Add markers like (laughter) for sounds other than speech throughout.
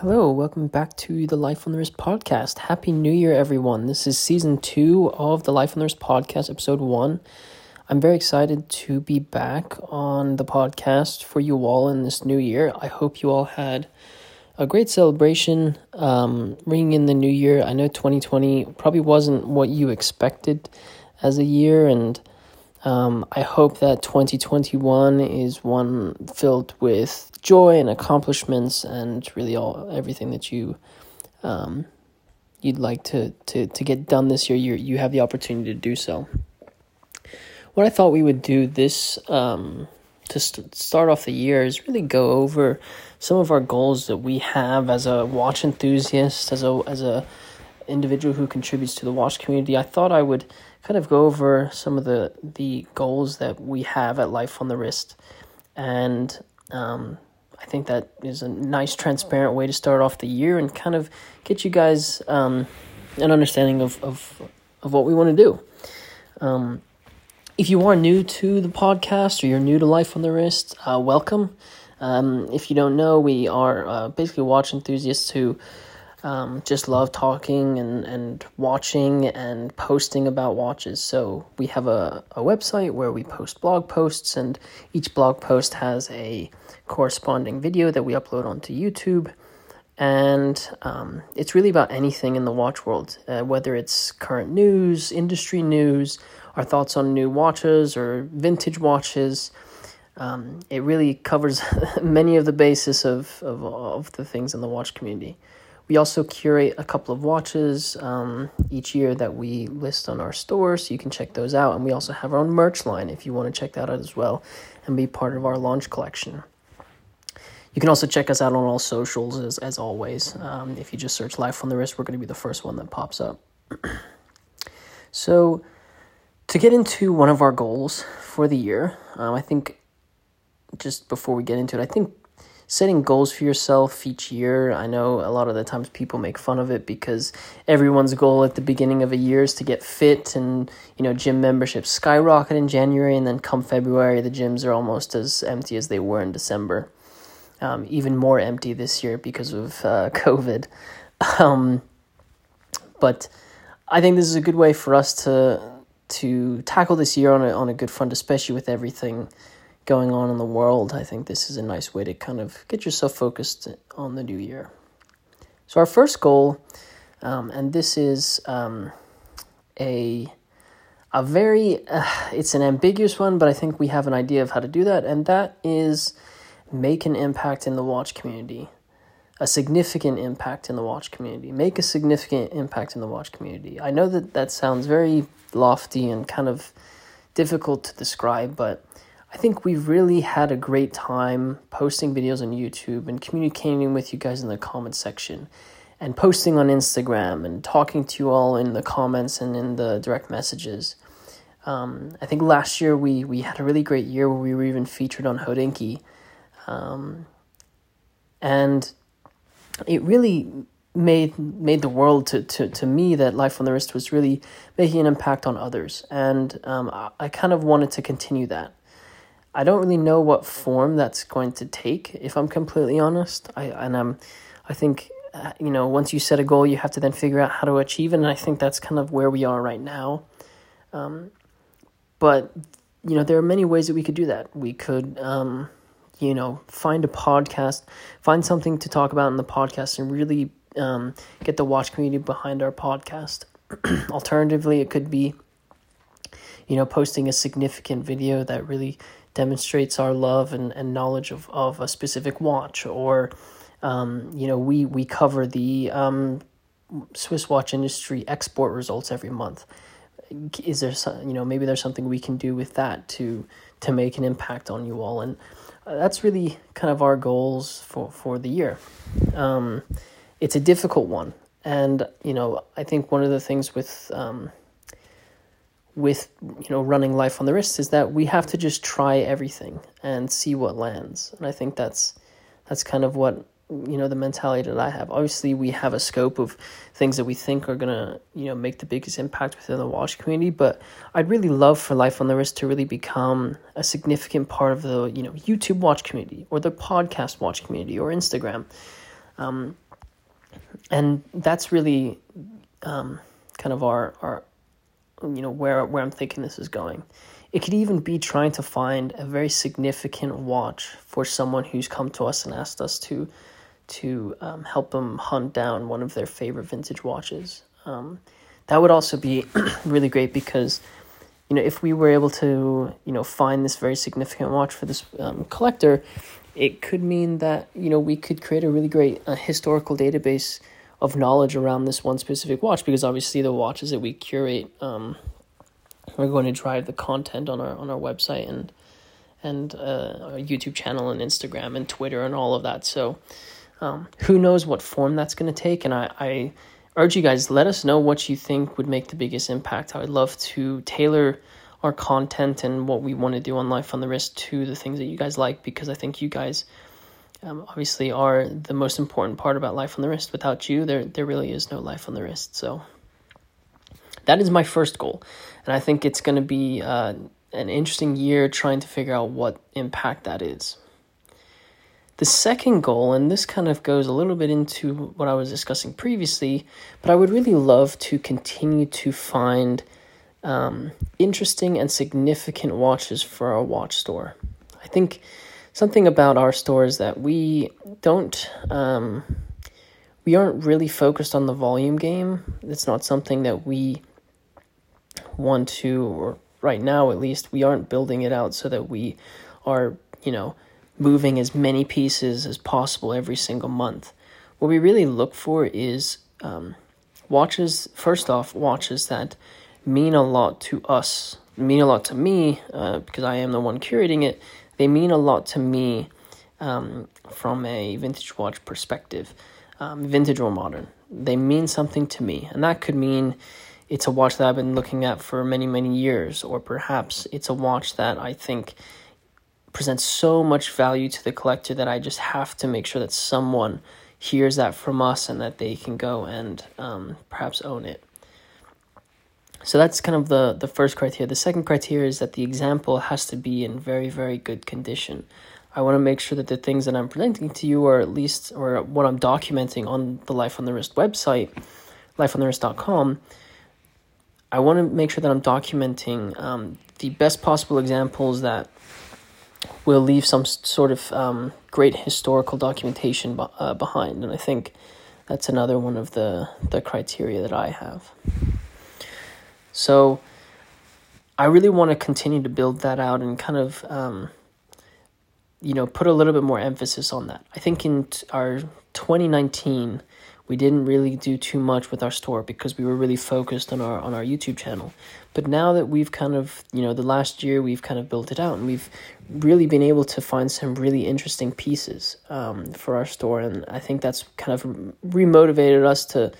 Hello, welcome back to the Life on the Wrist podcast. Happy New Year, everyone. This is season two of the Life on the Wrist podcast, episode one. I'm very excited to be back on the podcast for you all in this new year. I hope you all had a great celebration um, ringing in the new year. I know 2020 probably wasn't what you expected as a year, and um, I hope that 2021 is one filled with joy and accomplishments and really all everything that you um, you'd like to, to, to get done this year. You you have the opportunity to do so. What I thought we would do this um, to st- start off the year is really go over some of our goals that we have as a watch enthusiast, as a as a individual who contributes to the watch community. I thought I would kind of go over some of the the goals that we have at Life on the Wrist, and um, I think that is a nice, transparent way to start off the year and kind of get you guys um, an understanding of of of what we want to do. Um, if you are new to the podcast or you're new to Life on the Wrist, uh, welcome. Um, if you don't know, we are uh, basically watch enthusiasts who um, just love talking and, and watching and posting about watches. So we have a, a website where we post blog posts, and each blog post has a corresponding video that we upload onto YouTube. And um, it's really about anything in the watch world, uh, whether it's current news, industry news, our thoughts on new watches or vintage watches. Um, it really covers (laughs) many of the basis of, of, of the things in the watch community. We also curate a couple of watches um, each year that we list on our store, so you can check those out. And we also have our own merch line if you want to check that out as well and be part of our launch collection. You can also check us out on all socials as, as always. Um, if you just search Life on the Wrist, we're going to be the first one that pops up. (clears throat) so, to get into one of our goals for the year, um, I think just before we get into it, I think setting goals for yourself each year. I know a lot of the times people make fun of it because everyone's goal at the beginning of a year is to get fit and, you know, gym memberships skyrocket in January and then come February the gyms are almost as empty as they were in December. Um, even more empty this year because of uh, (laughs) COVID. Um, but I think this is a good way for us to to tackle this year on a on a good front, especially with everything going on in the world, I think this is a nice way to kind of get yourself focused on the new year. So, our first goal, um, and this is um, a a very uh, it's an ambiguous one, but I think we have an idea of how to do that, and that is make an impact in the watch community, a significant impact in the watch community. Make a significant impact in the watch community. I know that that sounds very lofty and kind of difficult to describe, but I think we've really had a great time posting videos on YouTube and communicating with you guys in the comment section and posting on Instagram and talking to you all in the comments and in the direct messages. Um, I think last year we, we had a really great year where we were even featured on Hodinkee. Um, and it really made made the world to, to, to me that Life on the Wrist was really making an impact on others. And um, I, I kind of wanted to continue that. I don't really know what form that's going to take, if I'm completely honest. I and I'm, I think, uh, you know, once you set a goal, you have to then figure out how to achieve it, and I think that's kind of where we are right now. Um, but you know, there are many ways that we could do that. We could, um, you know, find a podcast, find something to talk about in the podcast, and really um, get the watch community behind our podcast. (clears throat) Alternatively, it could be, you know, posting a significant video that really demonstrates our love and, and knowledge of, of a specific watch or um, you know we we cover the um, Swiss watch industry export results every month. Is there some, you know maybe there's something we can do with that to to make an impact on you all? And uh, that's really kind of our goals for for the year. Um, it's a difficult one. And you know I think one of the things with um, with you know running life on the wrist is that we have to just try everything and see what lands. And i think that's that's kind of what you know the mentality that i have. Obviously we have a scope of things that we think are going to you know make the biggest impact within the watch community but i'd really love for life on the wrist to really become a significant part of the you know youtube watch community or the podcast watch community or instagram. Um, and that's really um, kind of our our you know where where I'm thinking this is going. It could even be trying to find a very significant watch for someone who's come to us and asked us to to um, help them hunt down one of their favorite vintage watches. Um, that would also be (clears throat) really great because you know if we were able to you know find this very significant watch for this um, collector, it could mean that you know we could create a really great uh, historical database of knowledge around this one specific watch because obviously the watches that we curate um, are going to drive the content on our on our website and and uh, our YouTube channel and Instagram and Twitter and all of that. So um, who knows what form that's going to take? And I, I urge you guys let us know what you think would make the biggest impact. I would love to tailor our content and what we want to do on Life on the Wrist to the things that you guys like because I think you guys um, obviously are the most important part about Life on the Wrist. Without you, there there really is no Life on the Wrist. So that is my first goal, and I think it's going to be uh, an interesting year trying to figure out what impact that is. The second goal, and this kind of goes a little bit into what I was discussing previously, but I would really love to continue to find um, interesting and significant watches for our watch store. I think something about our store is that we don't um, we aren't really focused on the volume game. It's not something that we want to, or right now at least, we aren't building it out so that we are, you know, moving as many pieces as possible every single month. What we really look for is um, watches, first off, watches that mean a lot to us, mean a lot to me, uh, because I am the one curating it. They mean a lot to me um, from a vintage watch perspective, um, vintage or modern. They mean something to me, and that could mean it's a watch that I've been looking at for many, many years, or perhaps it's a watch that I think presents so much value to the collector that I just have to make sure that someone hears that from us and that they can go and um, perhaps own it. So that's kind of the, the first criteria. The second criteria is that the example has to be in very, very good condition. I want to make sure that the things that I'm presenting to you are at least, or what I'm documenting on the Life on the Wrist website, lifeonthewrist.com, I want to make sure that I'm documenting um, the best possible examples that will leave some sort of um, great historical documentation uh, behind. And I think that's another one of the, the criteria that I have. So I really want to continue to build that out and kind of, um, you know, put a little bit more emphasis on that. I think in our 2019, we didn't really do too much with our store because we were really focused on our on our YouTube channel. But now that we've kind of, you know, the last year we've kind of built it out and we've really been able to find some really interesting pieces um, for our store, and I think that's kind of remotivated us to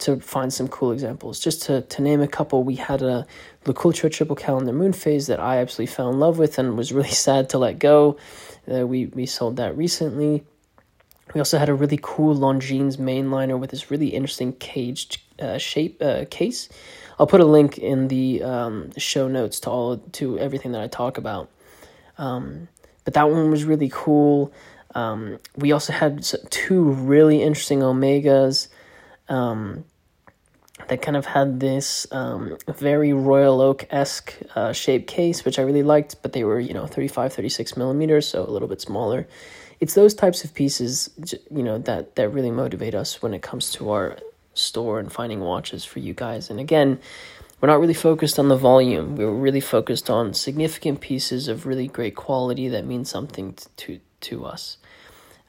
to find some cool examples. Just to, to name a couple, we had a LeCoultre triple calendar moon phase that I absolutely fell in love with and was really (laughs) sad to let go. Uh, we, we sold that recently. We also had a really cool Longines mainliner with this really interesting caged uh, shape uh, case. I'll put a link in the um, show notes to all to everything that I talk about. Um, but that one was really cool. Um, we also had two really interesting Omegas. Um, that kind of had this um, very Royal Oak esque uh, shaped case, which I really liked, but they were, you know, 35, 36 millimeters, so a little bit smaller. It's those types of pieces, you know, that, that really motivate us when it comes to our store and finding watches for you guys. And again, we're not really focused on the volume. We're really focused on significant pieces of really great quality that mean something to to, to us.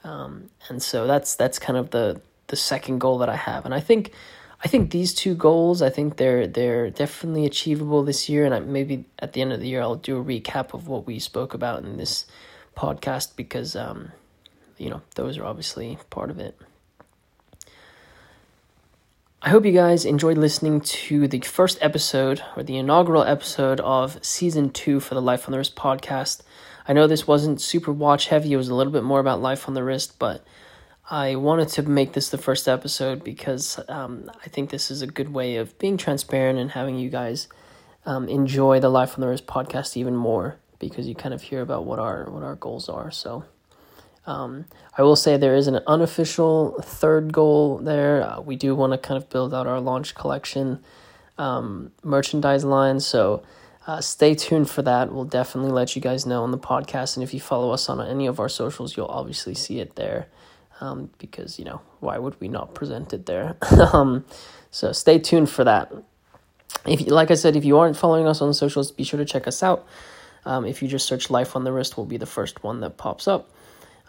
Um, and so that's that's kind of the the second goal that I have. And I think I think these two goals, I think they're they're definitely achievable this year, and I, maybe at the end of the year I'll do a recap of what we spoke about in this podcast because um, you know those are obviously part of it. I hope you guys enjoyed listening to the first episode or the inaugural episode of season two for the Life on the Wrist podcast. I know this wasn't super watch heavy; it was a little bit more about life on the wrist, but I wanted to make this the first episode because um, I think this is a good way of being transparent and having you guys um, enjoy the Life on the Wrist podcast even more because you kind of hear about what our what our goals are. So Um, I will say there is an unofficial third goal there. Uh, we do want to kind of build out our launch collection um, merchandise line. So uh, stay tuned for that. We'll definitely let you guys know on the podcast. And if you follow us on any of our socials, you'll obviously see it there. Um, because, you know, why would we not present it there? (laughs) um, so stay tuned for that. If like I said, if you aren't following us on socials, be sure to check us out. Um, if you just search Life on the Wrist, will be the first one that pops up.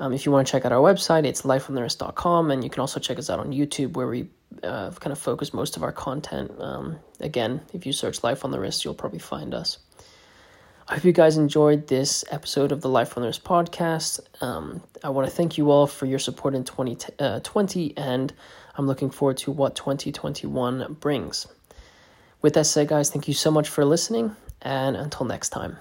Um, if you want to check out our website, it's lifeonthewrist.com, and you can also check us out on YouTube, where we uh, kind of focus most of our content. Um, again, if you search Life on the Wrist, you'll probably find us. I hope you guys enjoyed this episode of the Life the podcast. Um, I want to thank you all for your support in 2020, uh, and I'm looking forward to what 2021 brings. With that said, guys, thank you so much for listening, and until next time.